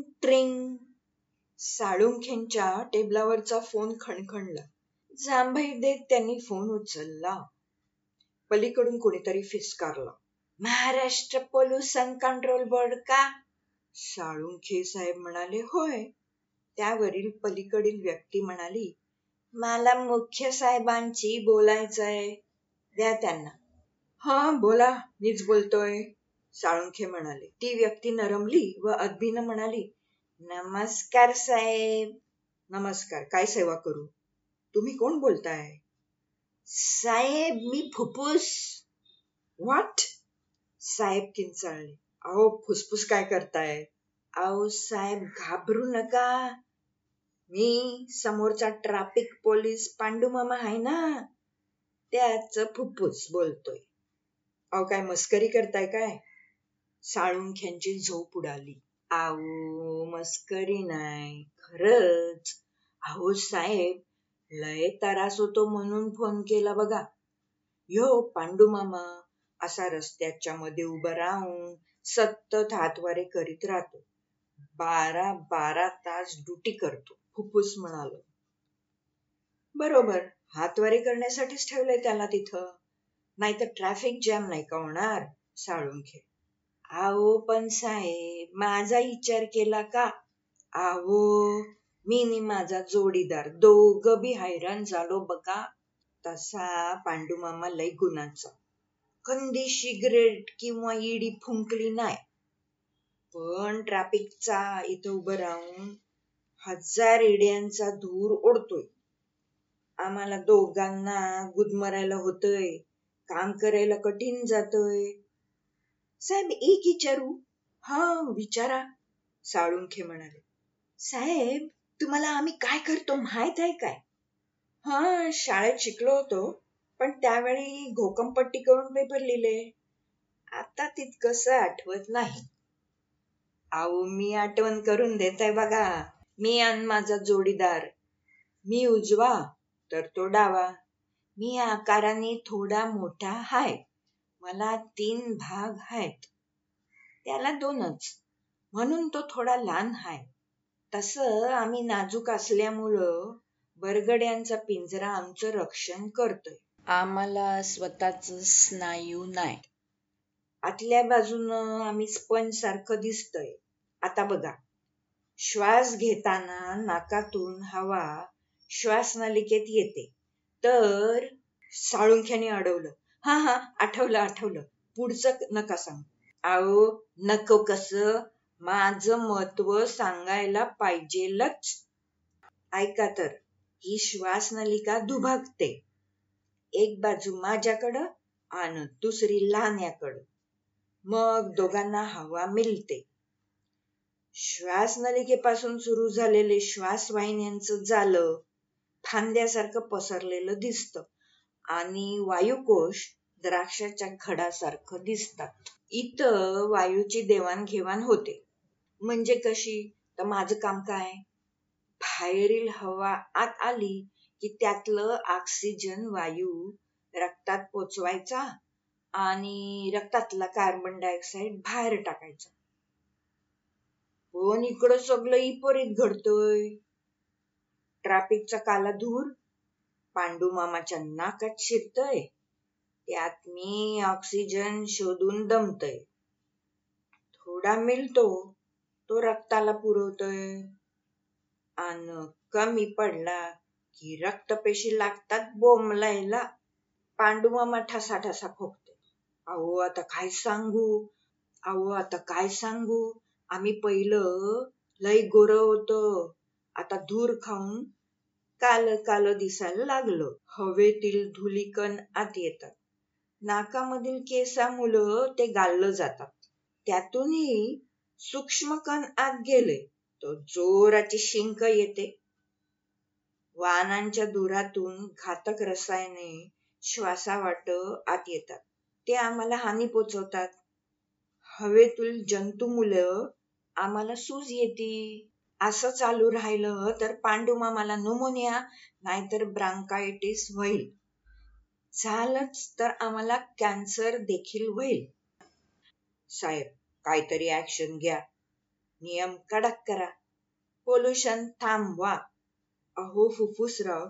ट्रिंग ट्रिंग साळुंखेंच्या टेबलावरचा phone खणखणला. जांभई देत त्यांनी phone उचलला. पलीकडून कोणीतरी फिसकारला. महाराष्ट्र पोल्युशन कंट्रोल बोर्ड का? साळुंखे साहेब म्हणाले होय. त्यावरील पलीकडील व्यक्ती म्हणाली मला मुख्य साहेबांची बोलायचंय. द्या त्यांना. हा बोला मीच बोलतोय. साळुंखे म्हणाले. ती व्यक्ती नरमली व अदबीनं म्हणाली नमस्कार साहेब. नमस्कार काय सेवा करू? तुम्ही कोण बोलताय? साहेब मी फुफ्फुस. व्हॉट साहेब किंचाळले. अहो फुसफुस काय करताय? अहो साहेब घाबरू नका. मी समोरचा ट्रॅफिक पोलीस पांडुमामा आहे ना त्याच फुफ्फुस बोलतोय. अहो काय मस्करी करताय काय? साळुंख्यांची झोप उडाली. आहो मस्करी नाही खरच. अहो साहेब लय त्रास होतो म्हणून फोन केला बघा. यो पांडू मामा असा रस्त्याच्या मध्ये उभं राहून सतत हातवारे करीत राहतो. बारा बारा तास ड्युटी करतो फुफ्फुस म्हणाल. बरोबर हातवारे करण्यासाठीच ठेवलंय त्याला तिथं. नाहीतर ट्रॅफिक जॅम नाही का होणार? साळुंखे. आहो पण साहेब माझा विचार केला का? आहो मी नि माझा जोडीदार दोघ बी हैराण झालो बघा. तसा पांडुमामा लय गुणाचा. कंदी सिगरेट किंवा इडी फुंकली नाही पण ट्रॅफिकचा इथं उभं राहून हजार इड्यांचा धूर ओढतोय. आम्हाला दोघांना गुदमरायला होतय काम करायला कठीण जातोय. साहेब एक विचारू? हा विचारा साळुंखे म्हणाले. साहेब तुम्हाला आम्ही काय करतो माहीत आहे काय? हा शाळेत शिकलो होतो पण त्यावेळी घोकमपट्टी करून पेपर लिहिले. आता तितकस आठवत नाही. आहो मी आठवण करून देत आहे बघा. मी आणि माझा जोडीदार. मी उजवा तर तो डावा. मी आकाराने थोडा मोठा हाय. मला तीन भाग आहेत. त्याला दोनच. म्हणून तो थोडा लहान हाय तस आम्ही नाजूक असल्यामुळं बरगड्यांचा पिंजरा आमचं रक्षण करतोय. आम्हाला स्वतःच स्नायू नाही. आतल्या बाजूनं आम्ही स्पंज सारखं दिसतोय. आता बघा. श्वास घेताना नाकातून हवा श्वासनलिकेत येते. तर साळुंख्याने अडवलं. हा हा आठवलं आठवलं. पुढचं नका सांग. आओ नको कस? माझं महत्त्व सांगायला पाहिजेलच. ऐका तर ही श्वासनलिका दुभागते. एक बाजू माझ्याकडं आणि दुसरी लहान्याकडं मग दोघांना हवा मिळते. श्वासनलिकेपासून सुरू झालेले श्वासवाहिन्यांचं झालं फांद्यासारखं पसरलेलं दिसतं. आणि वायुकोश द्राक्षाच्या खडासारखं दिसतात. इथं वायूची देवाणघेवाण होते. म्हणजे कशी? तर माझं काम काय? बाहेरील हवा आत आली की त्यातलं ऑक्सिजन वायू रक्तात पोचवायचा आणि रक्तातला कार्बन डायऑक्साईड बाहेर टाकायचा. पण इकडं सगळं विपरीत घडतोय? ट्रॅफिकचा काला धूर पांडुमामाच्या नाकात शिरतय. त्यात मी ऑक्सिजन शोधून दमतय. थोडा मिळतो तो रक्ताला पुरवतोय. अन कमी पडला की रक्तपेशी लागतात बोंबलायला पांडुमामा ठसा ठसा खोकते अहो आता काय सांगू? अहो आता काय सांगू? आम्ही पहिलं लय गोर होतो. आता धूर खाऊन काल काल दिसायला लागलं. हवेतील धुलीकण आत येतात. नाकामधील केसामुळं ते गाळलं जातात. त्यातूनही सूक्ष्म कण आत गेले तर जोराची शिंक येते. वाहनांच्या धुरातून घातक रसायने श्वासावाट आत येतात. ते आम्हाला हानी पोचवतात. हवेतील जंतूमुळं आम्हाला सूज येते. असं चालू राहिलं तर पांडुमामाला न्यूमोनिया नाहीतर ब्रांकायटिस होईल. झालंच तर आम्हाला कॅन्सर देखील होईल. साहेब काहीतरी ऍक्शन घ्या. नियम कडक करा. पोल्युशन थांबवा. अहो फुफ्फुसराव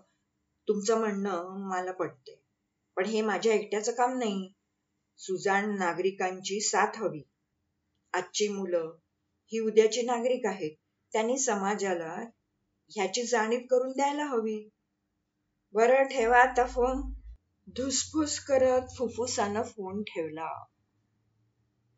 तुमचं म्हणणं मला पटतंय. पण हे माझ्या एकट्याचं काम नाही. सुजाण नागरिकांची साथ हवी. आजची मुलं ही उद्याची नागरिक आहेत. त्यांनी समाजाला ह्याची जाणीव करून द्यायला हवी. बरं ठेवा आता फोन धुसफूस करत फुफ्फुसानं फोन ठेवला.